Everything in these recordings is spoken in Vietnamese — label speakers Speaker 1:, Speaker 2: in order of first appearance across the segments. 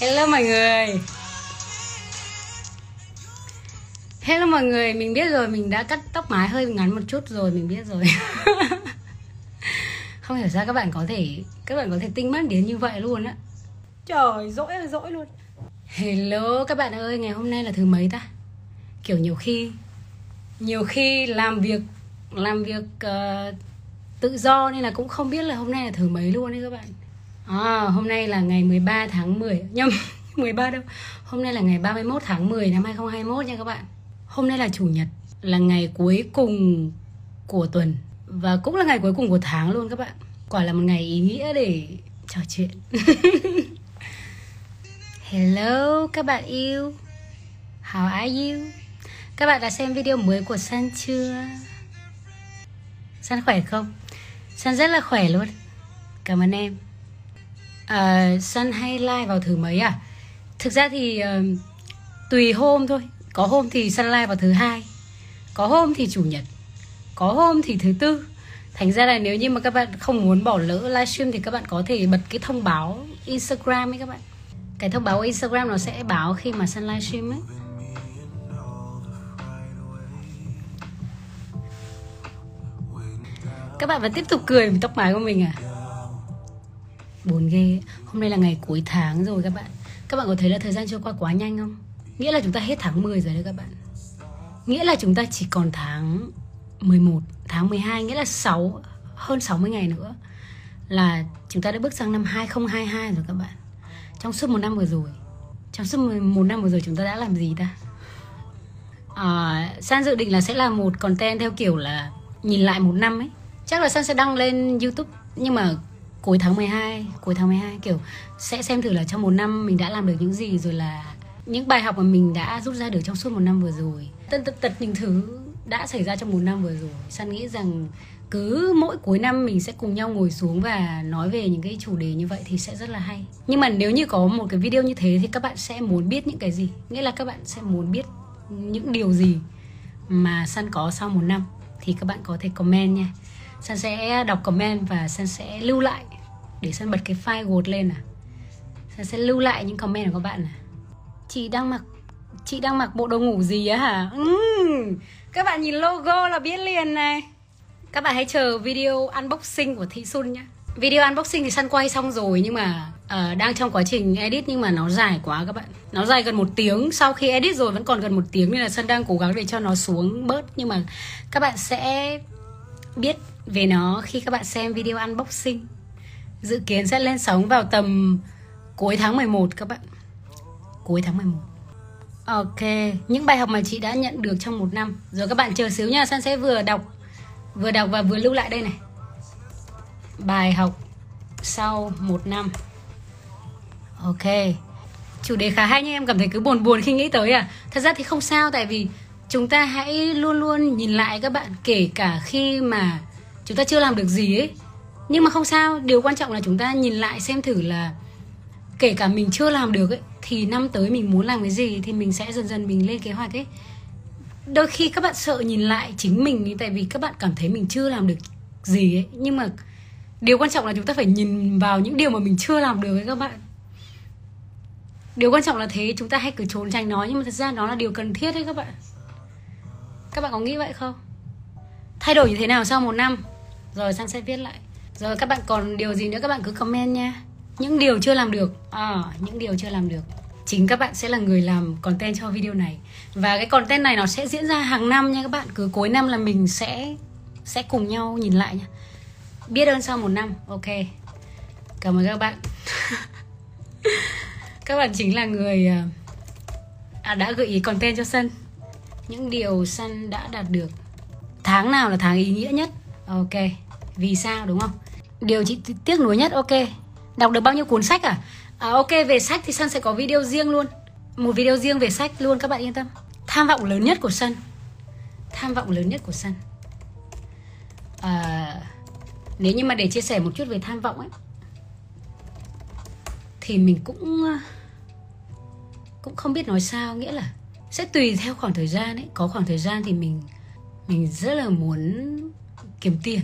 Speaker 1: Hello mọi người. Hello mọi người, mình biết rồi, mình đã cắt tóc mái hơi ngắn một chút rồi, mình biết rồi. Không hiểu sao các bạn có thể, các bạn có thể tinh mắt đến như vậy luôn á. Trời, dỗi là dỗi luôn. Hello các bạn ơi, ngày hôm nay là thứ mấy ta? Kiểu nhiều khi, nhiều khi làm việc, làm việc uh, tự do nên là cũng không biết là hôm nay là thứ mấy luôn đấy các bạn À, hôm nay là ngày 13 tháng 10 Nhầm, 13 đâu. Hôm nay là ngày 31 tháng 10 năm 2021 nha các bạn. Hôm nay là Chủ nhật Là ngày cuối cùng của tuần. Và cũng là ngày cuối cùng của tháng luôn các bạn. Quả là một ngày ý nghĩa để trò chuyện. Hello các bạn yêu. How are you? Các bạn đã xem video mới của san chưa? san khỏe không? san rất là khỏe luôn. Cảm ơn em uh, Sun hay live vào thứ mấy à? Thực ra thì uh, tùy hôm thôi. Có hôm thì Sun live vào thứ hai có hôm thì chủ nhật có hôm thì thứ tư. Thành ra là nếu như mà các bạn không muốn bỏ lỡ livestream thì các bạn có thể bật cái thông báo Instagram ấy các bạn. Cái thông báo Instagram nó sẽ báo khi mà Sun livestream ấy. Các bạn vẫn tiếp tục cười với tóc mái của mình à? Buồn ghê. Hôm nay là ngày cuối tháng rồi các bạn. Các bạn có thấy là thời gian trôi qua quá nhanh không? Nghĩa là chúng ta hết tháng 10 rồi đấy các bạn. Nghĩa là chúng ta chỉ còn tháng 11 tháng 12 nghĩa là 6 hơn 60 ngày nữa là chúng ta đã bước sang năm 2022 rồi các bạn. Trong suốt một năm vừa rồi trong suốt một năm vừa rồi chúng ta đã làm gì ta? À, San dự định là sẽ làm một content theo kiểu là nhìn lại một năm ấy. Chắc là San sẽ đăng lên YouTube nhưng mà cuối tháng 12 cuối tháng 12 kiểu, sẽ xem thử là trong một năm mình đã làm được những gì rồi là những bài học mà mình đã rút ra được trong suốt một năm vừa rồi. Tất tật tật những thứ đã xảy ra trong một năm vừa rồi. San nghĩ rằng cứ mỗi cuối năm mình sẽ cùng nhau ngồi xuống và nói về những cái chủ đề như vậy thì sẽ rất là hay. Nhưng mà nếu như có một cái video như thế thì các bạn sẽ muốn biết những cái gì? Nghĩa là các bạn sẽ muốn biết những điều gì mà san có sau một năm? Thì các bạn có thể comment nha. San sẽ đọc comment và san sẽ lưu lại để Sơn bật cái file gột lên à? Sơn sẽ lưu lại những comment của các bạn à? Chị đang mặc Chị đang mặc bộ đồ ngủ gì á hả? Uhm, Các bạn nhìn logo là biết liền này. Các bạn hãy chờ video unboxing của Thị Xuân nhé Video unboxing thì Sun quay xong rồi Nhưng mà uh, đang trong quá trình edit Nhưng mà nó dài quá các bạn. Nó dài gần một tiếng. Sau khi edit rồi vẫn còn gần một tiếng Nên là Sun đang cố gắng để cho nó xuống bớt. Nhưng mà các bạn sẽ biết về nó khi các bạn xem video unboxing. Dự kiến sẽ lên sóng vào tầm cuối tháng 11 các bạn. Cuối tháng 11 Ok, những bài học mà chị đã nhận được trong một năm. Rồi các bạn chờ xíu nha, San sẽ vừa đọc Vừa đọc và vừa lưu lại đây này. Bài học sau một năm. Ok. Chủ đề khá hay nhưng em cảm thấy cứ buồn buồn khi nghĩ tới à. Thật ra thì không sao tại vì Chúng ta hãy luôn luôn nhìn lại các bạn Kể cả khi mà chúng ta chưa làm được gì ấy nhưng mà không sao, điều quan trọng là chúng ta nhìn lại xem thử là kể cả mình chưa làm được ấy, thì năm tới mình muốn làm cái gì thì mình sẽ dần dần mình lên kế hoạch ấy. Đôi khi các bạn sợ nhìn lại chính mình tại vì các bạn cảm thấy mình chưa làm được gì ấy. Nhưng mà điều quan trọng là chúng ta phải nhìn vào những điều mà mình chưa làm được ấy các bạn. Điều quan trọng là thế, chúng ta hay cứ trốn tránh nó, nhưng mà thật ra nó là điều cần thiết đấy các bạn. Các bạn có nghĩ vậy không? Thay đổi như thế nào sau một năm? Rồi sang sẽ viết lại rồi các bạn còn điều gì nữa các bạn cứ comment nha. Những điều chưa làm được. À, Những điều chưa làm được. Chính các bạn sẽ là người làm content cho video này. Và cái content này nó sẽ diễn ra hàng năm nha các bạn. Cứ cuối năm là mình sẽ Sẽ cùng nhau nhìn lại nha. Biết ơn sau một năm. Ok. Cảm ơn các bạn. Các bạn chính là người ờ, à, Đã gợi ý content cho Sân. Những điều Sân đã đạt được. Tháng nào là tháng ý nghĩa nhất? Ok. Vì sao đúng không? Điều chị tiếc nuối nhất ok. Đọc được bao nhiêu cuốn sách à? à Ok về sách thì sân sẽ có video riêng luôn. Một video riêng về sách luôn các bạn yên tâm. Tham vọng lớn nhất của sân Tham vọng lớn nhất của sân à, Nếu như mà để chia sẻ một chút về tham vọng ấy Thì mình cũng ờ, Cũng không biết nói sao. Nghĩa là sẽ tùy theo khoảng thời gian ấy. Có khoảng thời gian thì mình Mình rất là muốn kiếm tiền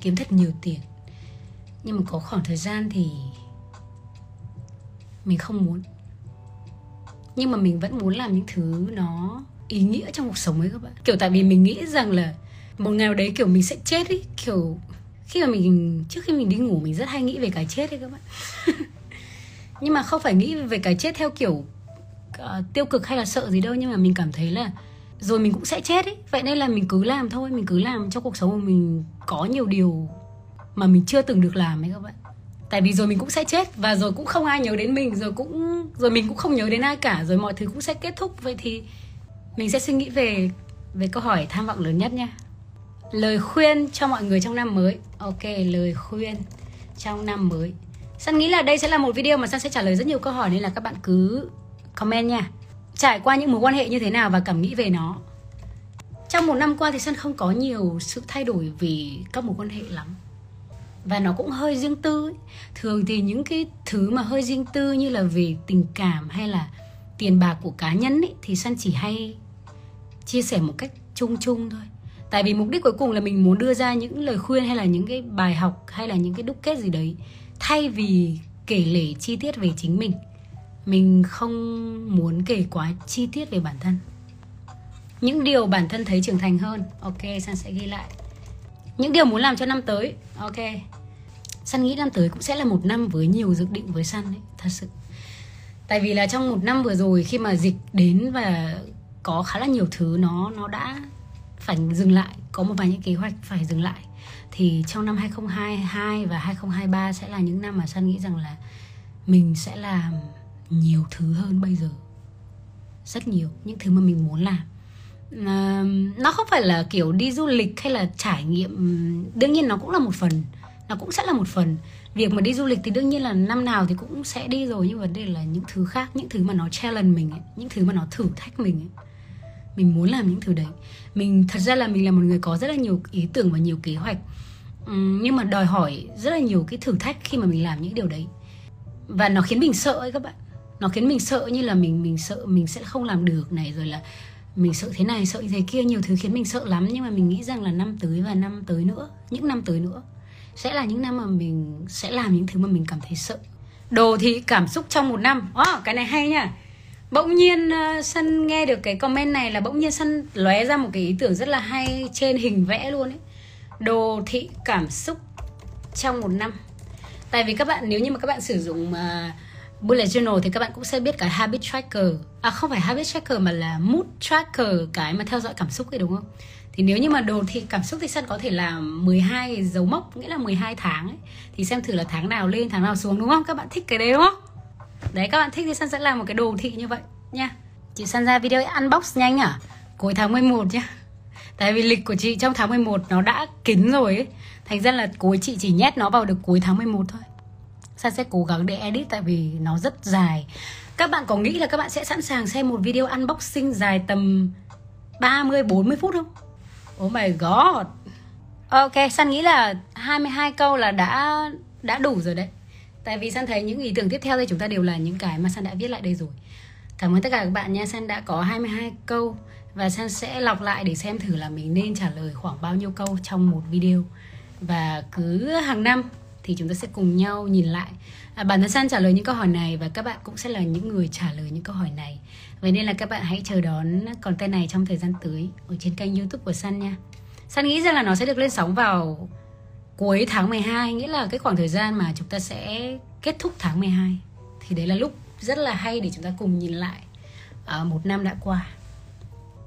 Speaker 1: Kiếm thật nhiều tiền nhưng mà có khoảng thời gian thì mình không muốn. Nhưng mà mình vẫn muốn làm những thứ nó ý nghĩa trong cuộc sống ấy các bạn. Kiểu tại vì mình nghĩ rằng là một ngày nào đấy kiểu mình sẽ chết ấy. Kiểu khi mà mình trước khi mình đi ngủ mình rất hay nghĩ về cái chết ấy các bạn. Nhưng mà không phải nghĩ về cái chết theo kiểu uh, tiêu cực hay là sợ gì đâu. Nhưng mà mình cảm thấy là rồi mình cũng sẽ chết ấy. Vậy nên là mình cứ làm thôi mình cứ làm cho cuộc sống của mình có nhiều điều mà mình chưa từng được làm ấy các bạn. Tại vì rồi mình cũng sẽ chết và rồi cũng không ai nhớ đến mình, rồi cũng, rồi mình cũng không nhớ đến ai cả, rồi mọi thứ cũng sẽ kết thúc. Vậy thì mình sẽ suy nghĩ về về câu hỏi tham vọng lớn nhất nha. Lời khuyên cho mọi người trong năm mới. Ok, lời khuyên trong năm mới. San nghĩ là đây sẽ là một video mà San sẽ trả lời rất nhiều câu hỏi nên là các bạn cứ comment nha. Trải qua những mối quan hệ như thế nào và cảm nghĩ về nó. Trong một năm qua thì San không có nhiều sự thay đổi vì các mối quan hệ lắm và nó cũng hơi riêng tư ấy. thường thì những cái thứ mà hơi riêng tư như là về tình cảm hay là tiền bạc của cá nhân ấy, thì San chỉ hay chia sẻ một cách chung chung thôi. Tại vì mục đích cuối cùng là mình muốn đưa ra những lời khuyên hay là những cái bài học hay là những cái đúc kết gì đấy thay vì kể lể chi tiết về chính mình. Mình không muốn kể quá chi tiết về bản thân. Những điều bản thân thấy trưởng thành hơn ok san sẽ ghi lại. Những điều muốn làm cho năm tới ok san nghĩ năm tới cũng sẽ là một năm với nhiều dự định với san đấy thật sự. Tại vì là trong một năm vừa rồi khi mà dịch đến và có khá là nhiều thứ nó nó đã phải dừng lại có một vài những kế hoạch phải dừng lại thì trong năm 2022 và 2023 sẽ là những năm mà San nghĩ rằng là mình sẽ làm nhiều thứ hơn bây giờ. Rất nhiều những thứ mà mình muốn làm. Uh, nó không phải là kiểu đi du lịch hay là trải nghiệm đương nhiên nó cũng là một phần nó cũng sẽ là một phần. Việc mà đi du lịch thì đương nhiên là năm nào thì cũng sẽ đi rồi nhưng vấn đề là những thứ khác những thứ mà nó challenge mình ấy, những thứ mà nó thử thách mình ấy. mình muốn làm những thứ đấy. Mình thật ra là mình là một người có rất là nhiều ý tưởng và nhiều kế hoạch. Nhưng mà đòi hỏi rất là nhiều cái thử thách khi mà mình làm những điều đấy. Và nó khiến mình sợ ấy các bạn. Nó khiến mình sợ như là mình mình sợ mình sẽ không làm được này rồi là mình sợ thế này sợ thế kia nhiều thứ khiến mình sợ lắm. Nhưng mà mình nghĩ rằng là năm tới và năm tới nữa những năm tới nữa sẽ là những năm mà mình sẽ làm những thứ mà mình cảm thấy sợ. Đồ thị cảm xúc trong một năm. Oh, cái này hay nha. Bỗng nhiên uh, sân nghe được cái comment này là bỗng nhiên sân lóe ra một cái ý tưởng rất là hay trên hình vẽ luôn ấy. Đồ thị cảm xúc trong một năm. Tại vì các bạn nếu như mà các bạn sử dụng uh, bullet journal thì các bạn cũng sẽ biết cái habit tracker. À không phải habit tracker mà là mood tracker cái mà theo dõi cảm xúc ấy đúng không? Thì nếu như mà đồ thị cảm xúc thì sân có thể là 12 dấu mốc, nghĩa là 12 tháng ấy. Thì xem thử là tháng nào lên, tháng nào xuống, đúng không? Các bạn thích cái đấy, đúng không? Đấy, các bạn thích thì sân sẽ làm một cái đồ thị như vậy, nha. Chị sân ra video unbox nhanh à cuối tháng 11 nhá. Tại vì lịch của chị trong tháng 11 nó đã kín rồi ấy. Thành ra là cuối chị chỉ nhét nó vào được cuối tháng 11 thôi. Sa sẽ cố gắng để edit tại vì nó rất dài. Các bạn có nghĩ là các bạn sẽ sẵn sàng xem một video unboxing dài tầm 30-40 phút không? Oh my god. Ok, San nghĩ là 22 câu là đã đã đủ rồi đấy. Tại vì San thấy những ý tưởng tiếp theo đây chúng ta đều là những cái mà San đã viết lại đây rồi. Cảm ơn tất cả các bạn nha San đã có 22 câu Và San sẽ lọc lại để xem thử là mình nên trả lời khoảng bao nhiêu câu trong một video. Và cứ hàng năm thì chúng ta sẽ cùng nhau nhìn lại. À, bản thân San trả lời những câu hỏi này và các bạn cũng sẽ là những người trả lời những câu hỏi này. Vậy nên là các bạn hãy chờ đón content này trong thời gian tới ở trên kênh youtube của San nha. San nghĩ rằng là nó sẽ được lên sóng vào cuối tháng 12 nghĩa là cái khoảng thời gian mà chúng ta sẽ kết thúc tháng 12 thì đấy là lúc rất là hay để chúng ta cùng nhìn lại à, một năm đã qua.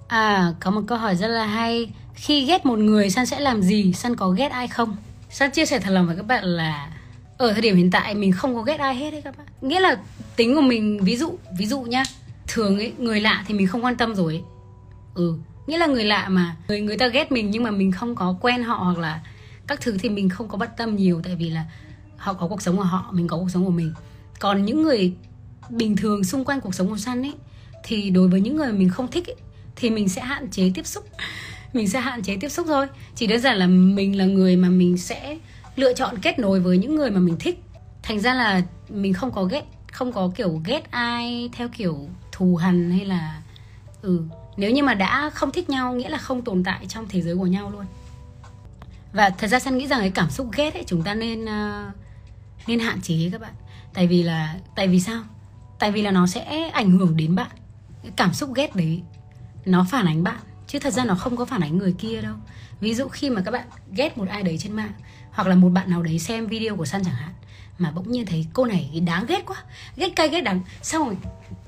Speaker 1: À có một câu hỏi rất là hay. Khi ghét một người San sẽ làm gì? San có ghét ai không? Sang chia sẻ thật lòng với các bạn là ở thời điểm hiện tại mình không có ghét ai hết đấy các bạn. Nghĩa là tính của mình ví dụ ví dụ nhá thường ấy người lạ thì mình không quan tâm rồi ấy. ừ nghĩa là người lạ mà người người ta ghét mình nhưng mà mình không có quen họ hoặc là các thứ thì mình không có bất tâm nhiều tại vì là họ có cuộc sống của họ mình có cuộc sống của mình. Còn những người bình thường xung quanh cuộc sống của san ấy thì đối với những người mình không thích ấy, thì mình sẽ hạn chế tiếp xúc mình sẽ hạn chế tiếp xúc thôi. Chỉ đơn giản là mình là người mà mình sẽ lựa chọn kết nối với những người mà mình thích. Thành ra là mình không có ghét không có kiểu ghét ai theo kiểu thù hằn hay là ừ. Nếu như mà đã không thích nhau nghĩa là không tồn tại trong thế giới của nhau luôn. Và thật ra san nghĩ rằng cái cảm xúc ghét ấy chúng ta nên uh, nên hạn chế các bạn. Tại vì là tại vì sao? Tại vì là nó sẽ ảnh hưởng đến bạn. Cái cảm xúc ghét đấy nó phản ánh bạn chứ thật ra nó không có phản ánh người kia đâu. Ví dụ khi mà các bạn ghét một ai đấy trên mạng, hoặc là một bạn nào đấy xem video của San chẳng hạn, mà bỗng nhiên thấy cô này đáng ghét quá, ghét cay ghét đắng. Xong rồi,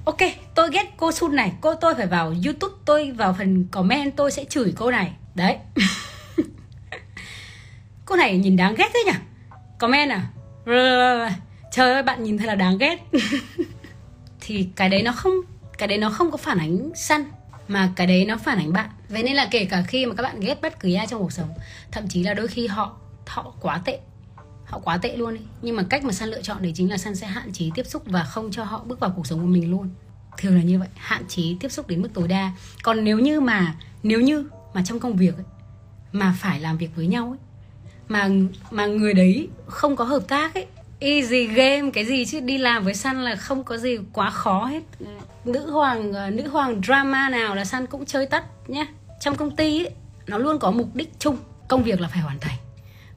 Speaker 1: ok, tôi ghét cô Sun này, cô tôi phải vào youtube, tôi vào phần comment, tôi sẽ chửi cô này. Đấy. Cô này nhìn đáng ghét thế nhỉ? Comment à? Trời ơi, bạn nhìn thật là đáng ghét. Thì cái đấy nó không, cái đấy nó không có phản ánh săn mà cái đấy nó phản ánh bạn. Vậy nên là kể cả khi mà các bạn ghét bất cứ ai trong cuộc sống thậm chí là đôi khi họ họ quá tệ. Họ quá tệ luôn ấy. nhưng mà cách mà san lựa chọn đấy chính là san sẽ hạn chế tiếp xúc và không cho họ bước vào cuộc sống của mình luôn. Thường là như vậy. Hạn chế tiếp xúc đến mức tối đa. Còn nếu như mà nếu như mà trong công việc ấy, mà phải làm việc với nhau ấy, mà mà người đấy không có hợp tác ấy easy game cái gì chứ? Đi làm với Sun là không có gì quá khó hết. Nữ hoàng ờ, nữ hoàng drama nào là Sun cũng chơi tất nhé trong công ty ấy, nó luôn có mục đích chung. Công việc là phải hoàn thành.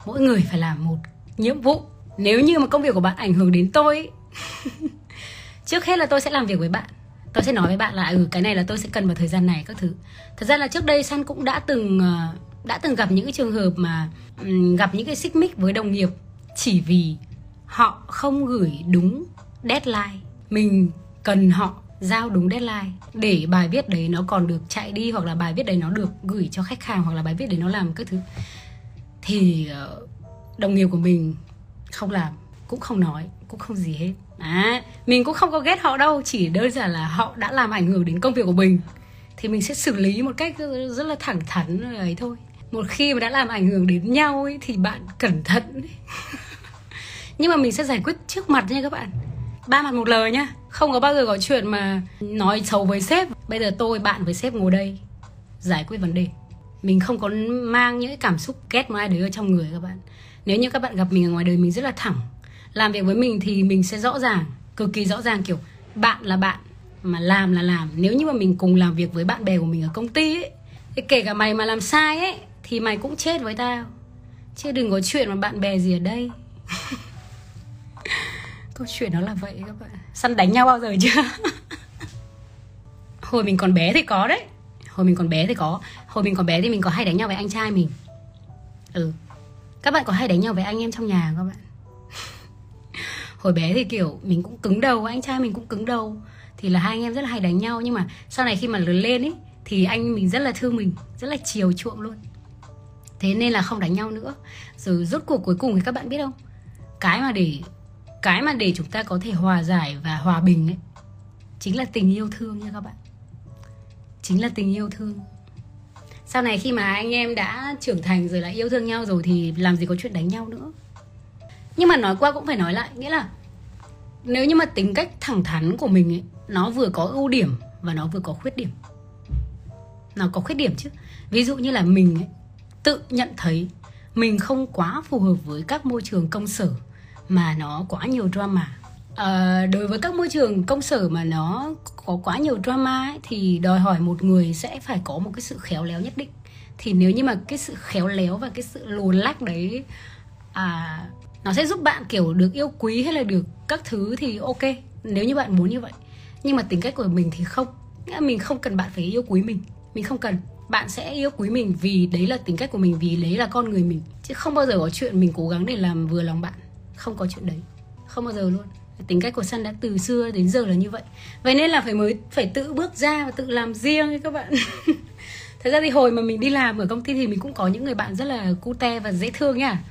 Speaker 1: Mỗi người phải làm một nhiệm vụ. Nếu như mà công việc của bạn ảnh hưởng đến tôi trước hết là tôi sẽ làm việc với bạn. Tôi sẽ nói với bạn là ừ cái này là tôi sẽ cần vào thời gian này các thứ. Thật ra là trước đây Sun cũng đã từng ờ, đã từng gặp những cái trường hợp mà um, gặp những cái xích mích với đồng nghiệp chỉ vì họ không gửi đúng deadline. Mình cần họ giao đúng deadline. Để bài viết đấy nó còn được chạy đi hoặc là bài viết đấy nó được gửi cho khách hàng hoặc là bài viết đấy nó làm các thứ. Thì ờ, đồng nghiệp của mình không làm cũng không nói cũng không gì hết. À, mình cũng không có ghét họ đâu chỉ đơn giản là họ đã làm ảnh hưởng đến công việc của mình. Thì mình sẽ xử lý một cách rất là thẳng thắn ấy thôi. Một khi mà đã làm ảnh hưởng đến nhau ấy thì bạn cẩn thận ấy. nhưng mà mình sẽ giải quyết trước mặt nha các bạn. Ba mặt một lời nhá. Không có bao giờ có chuyện mà nói xấu với sếp. Bây giờ tôi, bạn với sếp ngồi đây, giải quyết vấn đề. Mình không có mang những cảm xúc ghét một ai đấy ở trong người các bạn. Nếu như các bạn gặp mình ở ngoài đời, mình rất là thẳng. Làm việc với mình thì mình sẽ rõ ràng, cực kỳ rõ ràng kiểu bạn là bạn, mà làm là làm. Nếu như mà mình cùng làm việc với bạn bè của mình ở công ty ấy, thì kể cả mày mà làm sai ấy, thì mày cũng chết với tao. Chứ đừng có chuyện mà bạn bè gì ở đây. câu chuyện nó là vậy các bạn. Săn đánh nhau bao giờ chưa? Hồi mình còn bé thì có đấy. Hồi mình còn bé thì có. Hồi mình còn bé thì mình có hay đánh nhau với anh trai mình. Ừ. Các bạn có hay đánh nhau với anh em trong nhà không các bạn? Hồi bé thì kiểu mình cũng cứng đầu anh trai mình cũng cứng đầu. Thì là hai anh em rất là hay đánh nhau. Nhưng mà sau này khi mà lớn lên ấy thì anh mình rất là thương mình rất là chiều chuộng luôn. Thế nên là không đánh nhau nữa. Rồi rốt cuộc cuối cùng thì các bạn biết không? Cái mà để cái mà để chúng ta có thể hòa giải và hòa bình ấy chính là tình yêu thương nha các bạn. Chính là tình yêu thương. Sau này khi mà anh em đã trưởng thành rồi là yêu thương nhau rồi thì làm gì có chuyện đánh nhau nữa. Nhưng mà nói qua cũng phải nói lại nghĩa là nếu như mà tính cách thẳng thắn của mình ấy, nó vừa có ưu điểm và nó vừa có khuyết điểm. Nó có khuyết điểm chứ. Ví dụ như là mình ấy, tự nhận thấy mình không quá phù hợp với các môi trường công sở mà nó quá nhiều drama. À, đối với các môi trường công sở mà nó có quá nhiều drama ấy, thì đòi hỏi một người sẽ phải có một cái sự khéo léo nhất định. Thì nếu như mà cái sự khéo léo và cái sự luồn lách đấy à, nó sẽ giúp bạn kiểu được yêu quý hay là được các thứ thì ok nếu như bạn muốn như vậy. Nhưng mà tính cách của mình thì không. Nghĩa mình không cần bạn phải yêu quý mình. Mình không cần. Bạn sẽ yêu quý mình vì đấy là tính cách của mình vì đấy là con người mình. Chứ không bao giờ có chuyện mình cố gắng để làm vừa lòng bạn không có chuyện đấy. Không bao giờ luôn. Tính cách của Sun đã từ xưa đến giờ là như vậy. Vậy nên là phải mới, phải tự bước ra và tự làm riêng ấy các bạn. Thật ra thì hồi mà mình đi làm ở công ty thì mình cũng có những người bạn rất là cute và dễ thương nha.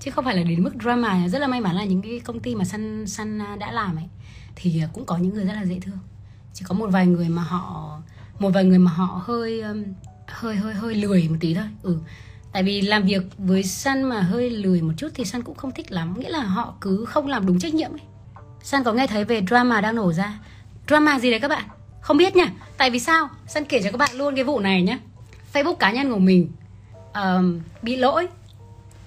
Speaker 1: Chứ không phải là đến mức drama rất là may mắn là những cái công ty mà Sun Sun đã làm ấy, thì cũng có những người rất là dễ thương. Chỉ có một vài người mà họ, một vài người mà họ hơi um, hơi hơi hơi lười một tí thôi. Ừ tại vì làm việc với San mà hơi lười một chút thì San cũng không thích lắm. Nghĩa là họ cứ không làm đúng trách nhiệm ấy. San có nghe thấy về drama đang nổ ra? Drama gì đấy các bạn? Không biết nha. Tại vì sao? San kể cho các bạn luôn cái vụ này nhé Facebook cá nhân của mình um, bị lỗi.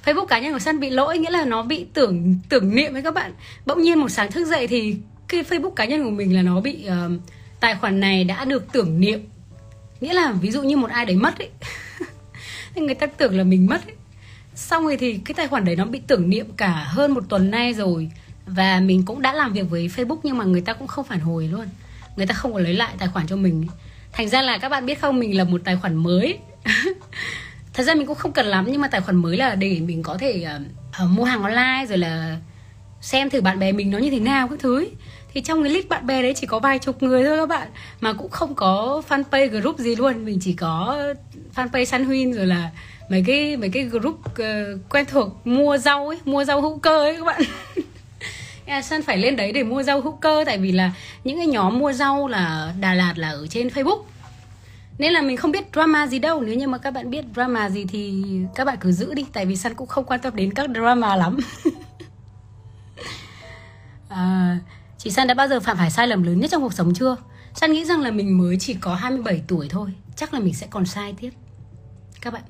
Speaker 1: Facebook cá nhân của San bị lỗi nghĩa là nó bị tưởng tưởng niệm với các bạn. Bỗng nhiên một sáng thức dậy thì cái Facebook cá nhân của mình là nó bị um, tài khoản này đã được tưởng niệm. Nghĩa là ví dụ như một ai đấy mất ấy. người ta tưởng là mình mất ấy. xong rồi thì cái tài khoản đấy nó bị tưởng niệm cả hơn một tuần nay rồi và mình cũng đã làm việc với Facebook nhưng mà người ta cũng không phản hồi luôn người ta không có lấy lại tài khoản cho mình thành ra là các bạn biết không mình là một tài khoản mới thật ra mình cũng không cần lắm nhưng mà tài khoản mới là để mình có thể uh, mua hàng online rồi là xem thử bạn bè mình nó như thế nào các thứ ấy thì trong cái list bạn bè đấy chỉ có vài chục người thôi các bạn. Mà cũng không có fanpage group gì luôn. Mình chỉ có fanpage San Huyên rồi là mấy cái mấy cái group uh, quen thuộc mua rau ấy mua rau hữu cơ ấy các bạn. Sơn phải lên đấy để mua rau hữu cơ tại vì là những cái nhóm mua rau là Đà Lạt là ở trên Facebook. Nên là mình không biết drama gì đâu. Nếu như mà các bạn biết drama gì thì các bạn cứ giữ đi. Tại vì Sun cũng không quan tâm đến các drama lắm. À, chị San đã bao giờ phạm phải sai lầm lớn nhất trong cuộc sống chưa? San nghĩ rằng là mình mới chỉ có 27 tuổi thôi. Chắc là mình sẽ còn sai tiếp. Các bạn,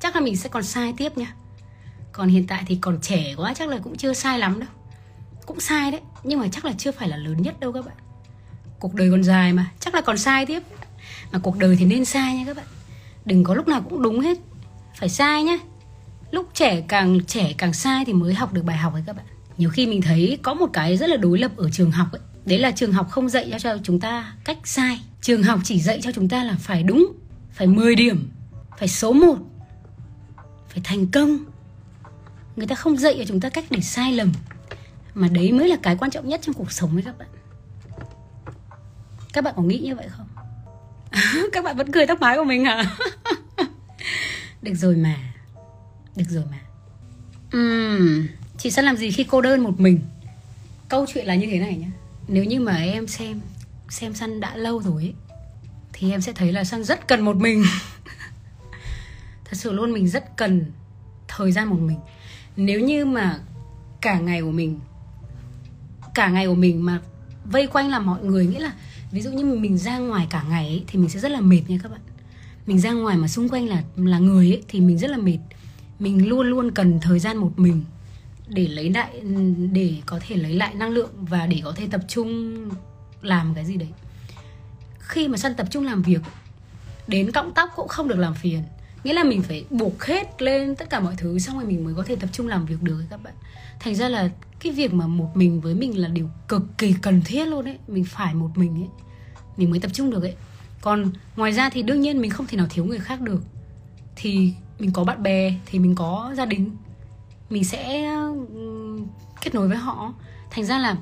Speaker 1: chắc là mình sẽ còn sai tiếp nha còn hiện tại thì còn trẻ quá, chắc là cũng chưa sai lắm đâu. Cũng sai đấy, nhưng mà chắc là chưa phải là lớn nhất đâu các bạn. Cuộc đời còn dài mà, chắc là còn sai tiếp. Mà cuộc đời thì nên sai nha các bạn. Đừng có lúc nào cũng đúng hết. Phải sai nhá. Lúc trẻ càng trẻ càng sai thì mới học được bài học ấy các bạn nhiều khi mình thấy có một cái rất là đối lập ở trường học ấy. Đấy là trường học không dạy cho chúng ta cách sai. Trường học chỉ dạy cho chúng ta là phải đúng phải 10 điểm phải số 1 phải thành công. Người ta không dạy cho chúng ta cách để sai lầm. Mà đấy mới là cái quan trọng nhất trong cuộc sống ấy các bạn. Các bạn có nghĩ như vậy không? Các bạn vẫn cười tóc mái của mình hả? Được rồi mà. Được rồi mà. Uhm, chị sẽ làm gì khi cô đơn một mình? Câu chuyện là như thế này nhá. Nếu như mà em xem xem săn đã lâu rồi ấy, thì em sẽ thấy là săn rất cần một mình. Thật sự luôn mình rất cần thời gian một mình. Nếu như mà cả ngày của mình cả ngày của mình mà vây quanh là mọi người nghĩa là ví dụ như mình ra ngoài cả ngày ấy, thì mình sẽ rất là mệt nha các bạn. Mình ra ngoài mà xung quanh là là người ấy, thì mình rất là mệt. Mình luôn luôn cần thời gian một mình để lấy lại, để có thể lấy lại năng lượng và để có thể tập trung làm cái gì đấy. Khi mà săn tập trung làm việc, đến cọng tóc cũng không được làm phiền. Nghĩa là mình phải buộc hết lên tất cả mọi thứ xong rồi mình mới có thể tập trung làm việc được các bạn. Thành ra là cái việc mà một mình với mình là điều cực kỳ cần thiết luôn đấy mình phải một mình ấy, mình mới tập trung được ấy. Còn ngoài ra thì đương nhiên mình không thể nào thiếu người khác được. Thì mình có bạn bè, thì mình có gia đình mình sẽ ừ, kết nối với họ. Thành ra là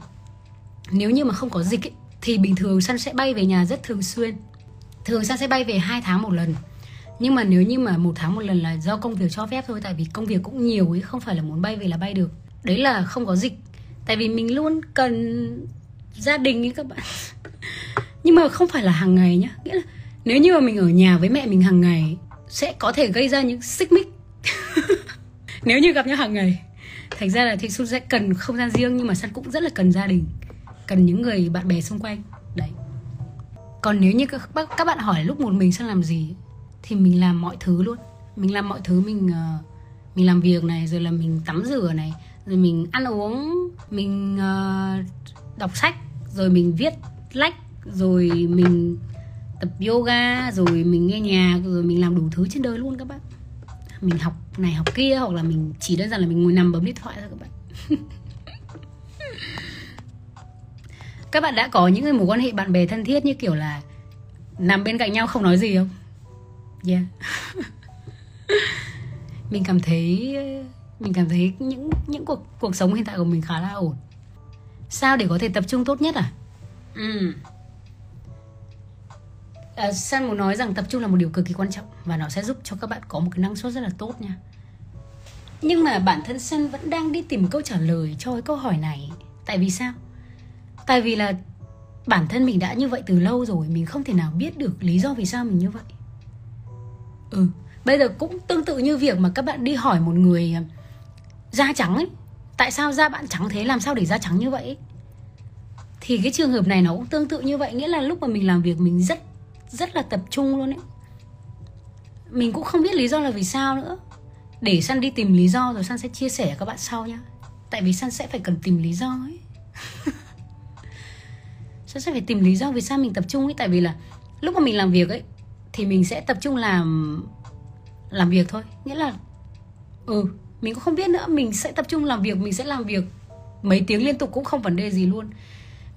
Speaker 1: nếu như mà không có dịch ấy, thì bình thường Sun sẽ bay về nhà rất thường xuyên. Thường Sun sẽ bay về hai tháng một lần. Nhưng mà nếu như mà một tháng một lần là do công việc cho phép thôi tại vì công việc cũng nhiều ấy không phải là muốn bay về là bay được. Đấy là không có dịch. Tại vì mình luôn cần gia đình ấy các bạn. Nhưng mà không phải là hàng ngày nhá. Nghĩa là nếu như mà mình ở nhà với mẹ mình hàng ngày sẽ có thể gây ra những xích mích. nếu như gặp nhau hàng ngày thành ra là thì xuân sẽ cần không gian riêng nhưng mà sun cũng rất là cần gia đình cần những người bạn bè xung quanh. Đấy. Còn nếu như các, các bạn hỏi lúc một mình sẽ làm gì thì mình làm mọi thứ luôn. Mình làm mọi thứ mình uh, mình làm việc này rồi là mình tắm rửa này rồi mình ăn uống mình uh, đọc sách rồi mình viết lách rồi mình tập yoga rồi mình nghe nhạc rồi mình làm đủ thứ trên đời luôn các bạn mình học này học kia, hoặc là mình chỉ đơn giản là mình ngồi nằm bấm điện thoại thôi các bạn. Các bạn đã có những người mối quan hệ bạn bè thân thiết như kiểu là nằm bên cạnh nhau không nói gì không? Yeah. Mình cảm thấy, mình cảm thấy những những cuộc cuộc sống hiện tại của mình khá là ổn. Sao để có thể tập trung tốt nhất à? Ừ à, San muốn nói rằng tập trung là một điều cực kỳ quan trọng và nó sẽ giúp cho các bạn có một cái năng suất rất là tốt nha. Nhưng mà bản thân San vẫn đang đi tìm câu trả lời cho cái câu hỏi này. Tại vì sao? Tại vì là bản thân mình đã như vậy từ lâu rồi mình không thể nào biết được lý do vì sao mình như vậy. Ừ bây giờ cũng tương tự như việc mà các bạn đi hỏi một người ờ, da trắng ấy. Tại sao da bạn trắng thế? Làm sao để da trắng như vậy thì cái trường hợp này nó cũng tương tự như vậy nghĩa là lúc mà mình làm việc mình rất rất là tập trung luôn ấy. Mình cũng không biết lý do là vì sao nữa. Để săn đi tìm lý do rồi săn sẽ chia sẻ các bạn sau nhá. Tại vì săn sẽ phải cần tìm lý do ấy. Săn sẽ phải tìm lý do vì sao mình tập trung ấy. Tại vì là lúc mà mình làm việc ấy, thì mình sẽ tập trung làm làm việc thôi. Nghĩa là ừ mình cũng không biết nữa. Mình sẽ tập trung làm việc, mình sẽ làm việc mấy tiếng liên tục cũng không vấn đề gì luôn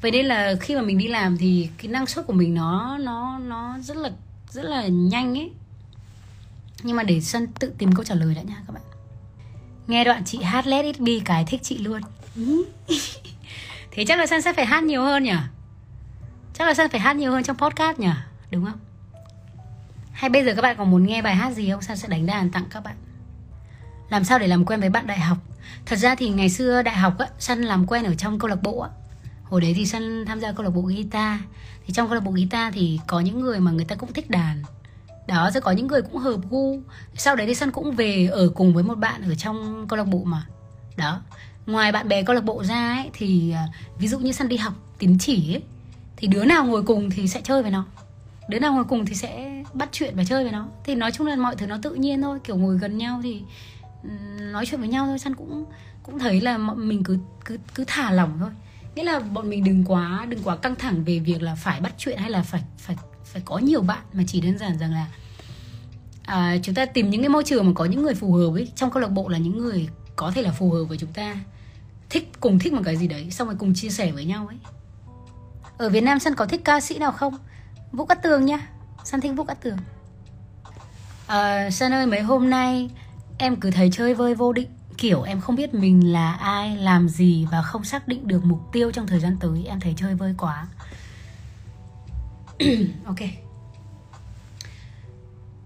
Speaker 1: vậy nên là khi mà mình đi làm thì cái năng suất của mình nó nó nó rất là rất là nhanh ấy. Nhưng mà để sân tự tìm câu trả lời đã nha các bạn. Nghe đoạn chị hát let it be cái thích chị luôn. Thế chắc là sân sẽ phải hát nhiều hơn nhỉ? Chắc là sân phải hát nhiều hơn trong podcast nhỉ? Đúng không? Hay bây giờ các bạn còn muốn nghe bài hát gì không? Sân sẽ đánh đàn tặng các bạn. Làm sao để làm quen với bạn đại học? Thật ra thì ngày xưa đại học á sân làm quen ở trong câu lạc bộ á hồi đấy thì sân tham gia câu lạc bộ guitar. Thì trong câu lạc bộ guitar thì có những người mà người ta cũng thích đàn. Đó sẽ có những người cũng hợp gu. Sau đấy thì sân cũng về ở cùng với một bạn ở trong câu lạc bộ mà. Đó. Ngoài bạn bè câu lạc bộ ra ấy, thì à, ví dụ như sân đi học tín chỉ ấy, thì đứa nào ngồi cùng thì sẽ chơi với nó. Đứa nào ngồi cùng thì sẽ bắt chuyện và chơi với nó. Thì nói chung là mọi thứ nó tự nhiên thôi kiểu ngồi gần nhau thì nói chuyện với nhau thôi. Săn cũng cũng thấy là mình cứ cứ cứ thả lỏng thôi nghĩa là bọn mình đừng quá đừng quá căng thẳng về việc là phải bắt chuyện hay là phải phải phải có nhiều bạn. Mà chỉ đơn giản rằng là à, chúng ta tìm những cái môi trường mà có những người phù hợp ấy. Trong câu lạc bộ là những người có thể là phù hợp với chúng ta. Thích cùng thích một cái gì đấy xong rồi cùng chia sẻ với nhau ấy. Ở Việt Nam Săn có thích ca sĩ nào không? Vũ Cát Tường nhá. Săn thích Vũ Cát Tường. À, Săn ơi mấy hôm nay em cứ thấy chơi vơi vô định kiểu em không biết mình là ai làm gì và không xác định được mục tiêu trong thời gian tới. Em thấy chơi vơi quá. Ok.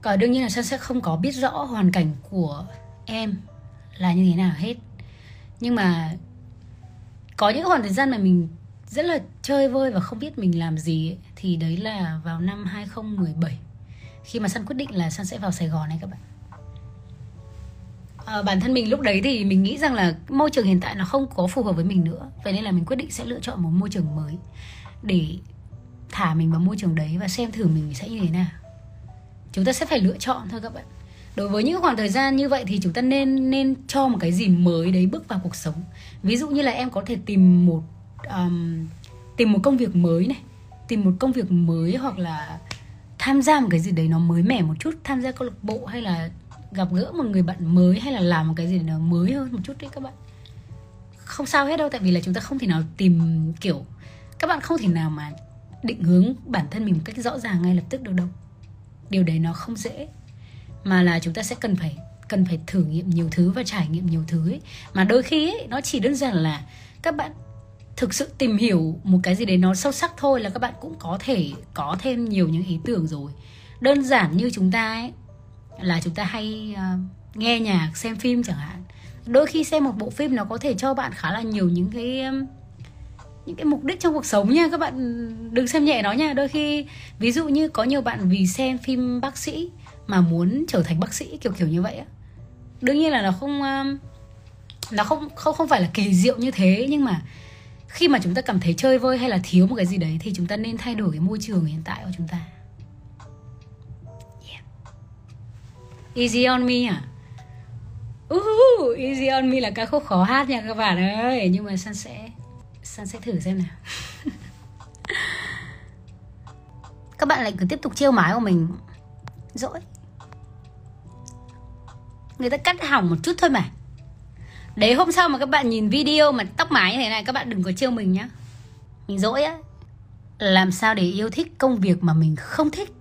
Speaker 1: Còn đương nhiên là sơn sẽ không có biết rõ hoàn cảnh của em là như thế nào hết. Nhưng mà có những khoảng thời gian mà mình rất là chơi vơi và không biết mình làm gì ấy, thì đấy là vào năm 2017 khi mà Sun quyết định là Sun sẽ vào Sài Gòn này các bạn à, bản thân mình lúc đấy thì mình nghĩ rằng là môi trường hiện tại nó không có phù hợp với mình nữa. Vậy nên là mình quyết định sẽ lựa chọn một môi trường mới để thả mình vào môi trường đấy và xem thử mình sẽ như thế nào. Chúng ta sẽ phải lựa chọn thôi các bạn. Đối với những khoảng thời gian như vậy thì chúng ta nên nên cho một cái gì mới đấy bước vào cuộc sống. Ví dụ như là em có thể tìm một um, tìm một công việc mới này tìm một công việc mới hoặc là tham gia một cái gì đấy nó mới mẻ một chút tham gia câu lạc bộ hay là gặp gỡ một người bạn mới hay là làm một cái gì đó mới hơn một chút đấy các bạn? Không sao hết đâu tại vì là chúng ta không thể nào tìm kiểu các bạn không thể nào mà định hướng bản thân mình một cách rõ ràng ngay lập tức được đâu. Điều đấy nó không dễ mà là chúng ta sẽ cần phải cần phải thử nghiệm nhiều thứ và trải nghiệm nhiều thứ ấy. mà đôi khi ấy, nó chỉ đơn giản là các bạn thực sự tìm hiểu một cái gì đấy nó sâu sắc thôi là các bạn cũng có thể có thêm nhiều những ý tưởng rồi. Đơn giản như chúng ta ấy là chúng ta hay uh, nghe nhạc xem phim chẳng hạn. Đôi khi xem một bộ phim nó có thể cho bạn khá là nhiều những cái những cái mục đích trong cuộc sống nha. Các bạn đừng xem nhẹ nó nha. Đôi khi ví dụ như có nhiều bạn vì xem phim bác sĩ mà muốn trở thành bác sĩ kiểu kiểu như vậy á. Đương nhiên là nó không nó không không không phải là kỳ diệu như thế nhưng mà khi mà chúng ta cảm thấy chơi vơi hay là thiếu một cái gì đấy thì chúng ta nên thay đổi cái môi trường hiện tại của chúng ta. Easy on me à uh, easy on me là ca khúc khó hát nha các bạn ơi. Nhưng mà san sẽ san sẽ thử xem nào. Các bạn lại cứ tiếp tục trêu mái của mình. Dỗi. Người ta cắt hỏng một chút thôi mà. Đấy hôm sau mà các bạn nhìn video mà tóc mái như thế này Các bạn đừng có trêu mình nhá. Mình dỗi á. Làm sao để yêu thích công việc mà mình không thích?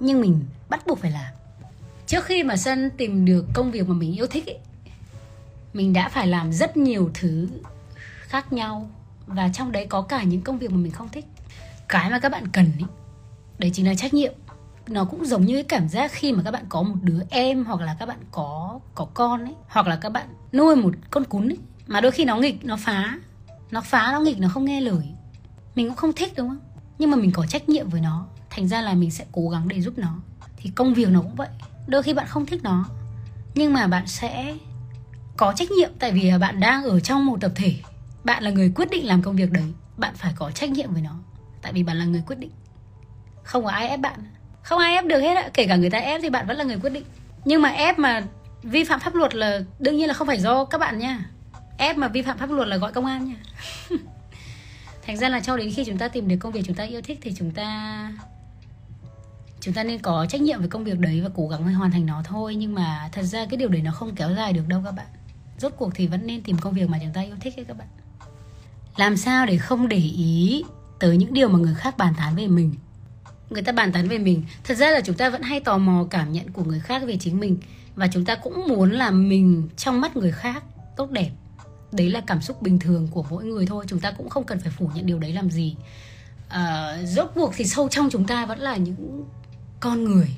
Speaker 1: Nhưng mình bắt buộc phải làm. Trước khi mà Sân tìm được công việc mà mình yêu thích ấy, Mình đã phải làm rất nhiều thứ khác nhau. Và trong đấy có cả những công việc mà mình không thích. Cái mà các bạn cần ấy, Đấy chính là trách nhiệm. Nó cũng giống như cái cảm giác khi mà các bạn có một đứa em hoặc là các bạn có có con ấy hoặc là các bạn nuôi một con cún ấy mà đôi khi nó nghịch nó phá. Nó phá nó nghịch nó không nghe lời. Mình cũng không thích đúng không? Nhưng mà mình có trách nhiệm với nó. Thành ra là mình sẽ cố gắng để giúp nó. Thì công việc nó cũng vậy đôi khi bạn không thích nó. Nhưng mà bạn sẽ có trách nhiệm, tại vì bạn đang ở trong một tập thể. Bạn là người quyết định làm công việc đấy, bạn phải có trách nhiệm với nó, tại vì bạn là người quyết định. Không có ai ép bạn. Không ai ép được hết ạ, kể cả người ta ép thì bạn vẫn là người quyết định. Nhưng mà ép mà vi phạm pháp luật là đương nhiên là không phải do các bạn nha. Ép mà vi phạm pháp luật là gọi công an nha. Thành ra là cho đến khi chúng ta tìm được công việc chúng ta yêu thích thì chúng ta chúng ta nên có trách nhiệm với công việc đấy và cố gắng hoàn thành nó thôi. Nhưng mà thật ra cái điều đấy nó không kéo dài được đâu các bạn. Rốt cuộc thì vẫn nên tìm công việc mà chúng ta yêu thích ấy các bạn. Làm sao để không để ý tới những điều mà người khác bàn tán về mình? Người ta bàn tán về mình thật ra là chúng ta vẫn hay tò mò cảm nhận của người khác về chính mình. Và chúng ta cũng muốn là mình trong mắt người khác tốt đẹp. Đấy là cảm xúc bình thường của mỗi người thôi chúng ta cũng không cần phải phủ nhận điều đấy làm gì. À, rốt cuộc thì sâu trong chúng ta vẫn là những con người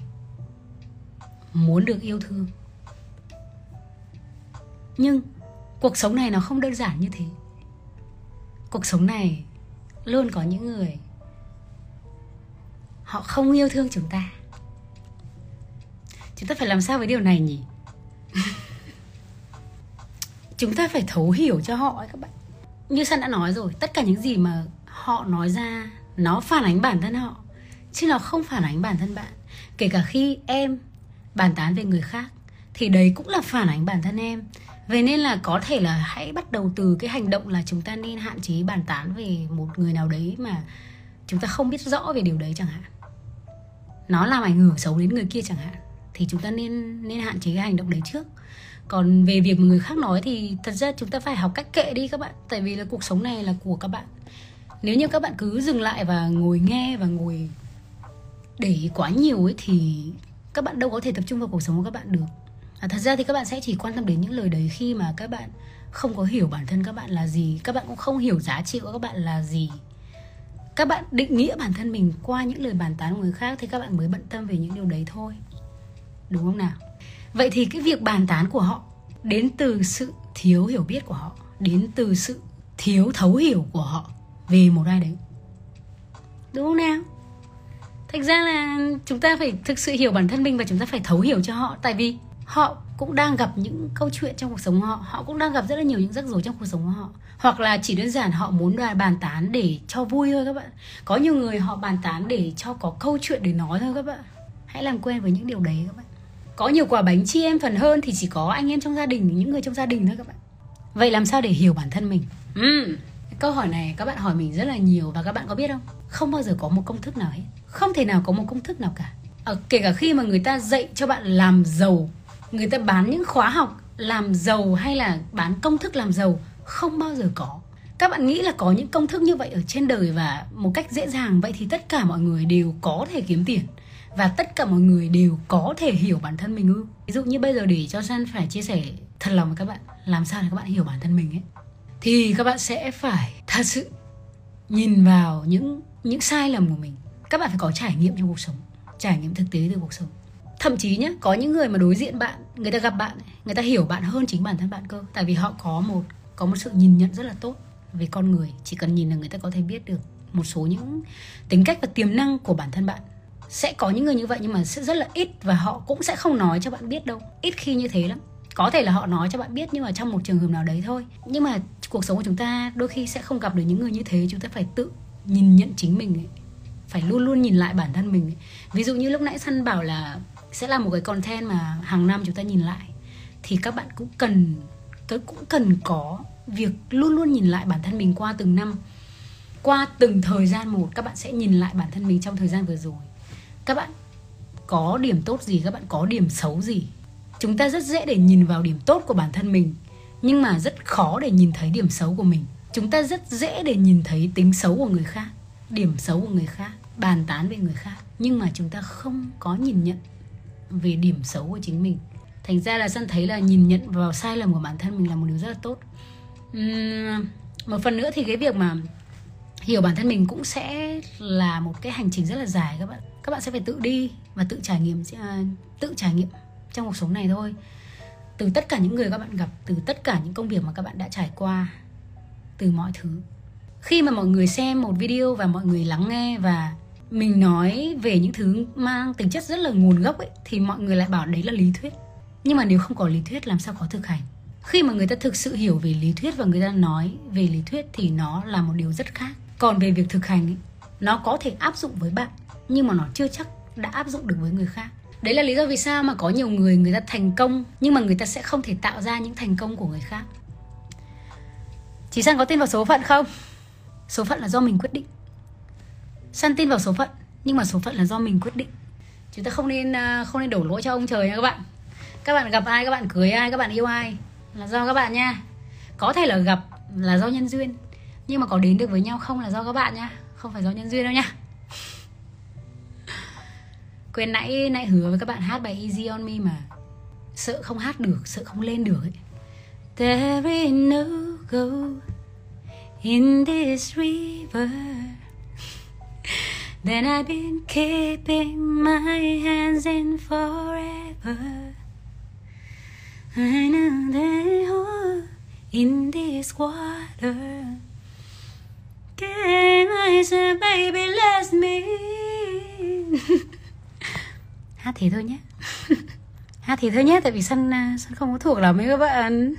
Speaker 1: muốn được yêu thương. Nhưng cuộc sống này nó không đơn giản như thế. Cuộc sống này luôn có những người họ không yêu thương chúng ta. Chúng ta phải làm sao với điều này nhỉ? Chúng ta phải thấu hiểu cho họ ấy các bạn. Như san đã nói rồi, tất cả những gì mà họ nói ra, nó phản ánh bản thân họ chứ nó không phản ánh bản thân bạn. Kể cả khi em bàn tán về người khác, thì đấy cũng là phản ánh bản thân em. Vậy nên là có thể là hãy bắt đầu từ cái hành động là chúng ta nên hạn chế bàn tán về một người nào đấy mà chúng ta không biết rõ về điều đấy chẳng hạn. Nó làm ảnh hưởng xấu đến người kia chẳng hạn, thì chúng ta nên nên hạn chế cái hành động đấy trước. Còn về việc mà người khác nói thì thật ra chúng ta phải học cách kệ đi các bạn, tại vì là cuộc sống này là của các bạn. Nếu như các bạn cứ dừng lại và ngồi nghe và ngồi để ý quá nhiều ấy thì các bạn đâu có thể tập trung vào cuộc sống của các bạn được. À, thật ra thì các bạn sẽ chỉ quan tâm đến những lời đấy khi mà các bạn không có hiểu bản thân các bạn là gì các bạn cũng không hiểu giá trị của các bạn là gì. Các bạn định nghĩa bản thân mình qua những lời bàn tán của người khác thì các bạn mới bận tâm về những điều đấy thôi. Đúng không nào? Vậy thì cái việc bàn tán của họ đến từ sự thiếu hiểu biết của họ đến từ sự thiếu thấu hiểu của họ về một ai đấy. Đúng không nào? Thành ra là chúng ta phải thực sự hiểu bản thân mình và chúng ta phải thấu hiểu cho họ. Tại vì họ cũng đang gặp những câu chuyện trong cuộc sống họ. Họ cũng đang gặp rất là nhiều những rắc rối trong cuộc sống của họ. Hoặc là chỉ đơn giản họ muốn đoàn bàn tán để cho vui thôi các bạn. Có nhiều người họ bàn tán để cho có câu chuyện để nói thôi các bạn. Hãy làm quen với những điều đấy các bạn. Có nhiều quả bánh chi em phần hơn thì chỉ có anh em trong gia đình những người trong gia đình thôi các bạn. Vậy làm sao để hiểu bản thân mình? Uhm, câu hỏi này các bạn hỏi mình rất là nhiều và các bạn có biết không? Không bao giờ có một công thức nào hết. Không thể nào có một công thức nào cả. À, kể cả khi mà người ta dạy cho bạn làm giàu người ta bán những khóa học làm giàu hay là bán công thức làm giàu không bao giờ có. Các bạn nghĩ là có những công thức như vậy ở trên đời và một cách dễ dàng vậy thì tất cả mọi người đều có thể kiếm tiền. Và tất cả mọi người đều có thể hiểu bản thân mình ư? Ví dụ như bây giờ để cho san phải chia sẻ thật lòng với các bạn làm sao để các bạn hiểu bản thân mình ấy? Thì các bạn sẽ phải thật sự nhìn vào những những sai lầm của mình. Các bạn phải có trải nghiệm trong cuộc sống, trải nghiệm thực tế từ cuộc sống. Thậm chí nhé có những người mà đối diện bạn, người ta gặp bạn người ta hiểu bạn hơn chính bản thân bạn cơ. Tại vì họ có một có một sự nhìn nhận rất là tốt về con người. Chỉ cần nhìn là người ta có thể biết được một số những tính cách và tiềm năng của bản thân bạn. Sẽ có những người như vậy nhưng mà sẽ rất là ít và họ cũng sẽ không nói cho bạn biết đâu. Ít khi như thế lắm. Có thể là họ nói cho bạn biết nhưng mà trong một trường hợp nào đấy thôi. Nhưng mà cuộc sống của chúng ta đôi khi sẽ không gặp được những người như thế chúng ta phải tự nhìn nhận chính mình ấy. phải luôn luôn nhìn lại bản thân mình ấy. ví dụ như lúc nãy săn bảo là sẽ là một cái content mà hàng năm chúng ta nhìn lại, thì các bạn cũng cần cũng cần có việc luôn luôn nhìn lại bản thân mình qua từng năm qua từng thời gian một, các bạn sẽ nhìn lại bản thân mình trong thời gian vừa rồi các bạn có điểm tốt gì, các bạn có điểm xấu gì, chúng ta rất dễ để nhìn vào điểm tốt của bản thân mình nhưng mà rất khó để nhìn thấy điểm xấu của mình. Chúng ta rất dễ để nhìn thấy tính xấu của người khác điểm xấu của người khác bàn tán về người khác. Nhưng mà chúng ta không có nhìn nhận về điểm xấu của chính mình. Thành ra là sân thấy là nhìn nhận vào sai lầm của bản thân mình là một điều rất là tốt. Uhm, một phần nữa thì cái việc mà hiểu bản thân mình cũng sẽ là một cái hành trình rất là dài. Các bạn các bạn sẽ phải tự đi và tự trải nghiệm à, tự trải nghiệm trong cuộc sống này thôi từ tất cả những người các bạn gặp từ tất cả những công việc mà các bạn đã trải qua từ mọi thứ. Khi mà mọi người xem một video và mọi người lắng nghe và mình nói về những thứ mang tính chất rất là nguồn gốc ấy thì mọi người lại bảo đấy là lý thuyết. Nhưng mà nếu không có lý thuyết làm sao có thực hành? Khi mà người ta thực sự hiểu về lý thuyết và người ta nói về lý thuyết thì nó là một điều rất khác. Còn về việc thực hành ấy, nó có thể áp dụng với bạn nhưng mà nó chưa chắc đã áp dụng được với người khác đấy là lý do vì sao mà có nhiều người người ta thành công, nhưng mà người ta sẽ không thể tạo ra những thành công của người khác. Chị sang có tin vào số phận không? Số phận là do mình quyết định. San tin vào số phận, nhưng mà số phận là do mình quyết định. Chúng ta không nên à, không nên đổ lỗi cho ông trời nha các bạn. Các bạn gặp ai, các bạn cưới ai, các bạn yêu ai là do các bạn nha. Có thể là gặp là do nhân duyên, nhưng mà có đến được với nhau không là do các bạn nha, không phải do nhân duyên đâu nha quên nãy nãy hứa với các bạn hát bài Easy on Me mà. Sợ không hát được, sợ không lên được ấy. There is no go in this river. Then I've been keeping my hands in forever. I know they all in this water. Can I say, baby let me Hát thế thôi nhé. Hát thế thôi nhé, Tại vì sân sân không có thuộc lắm ấy các bạn.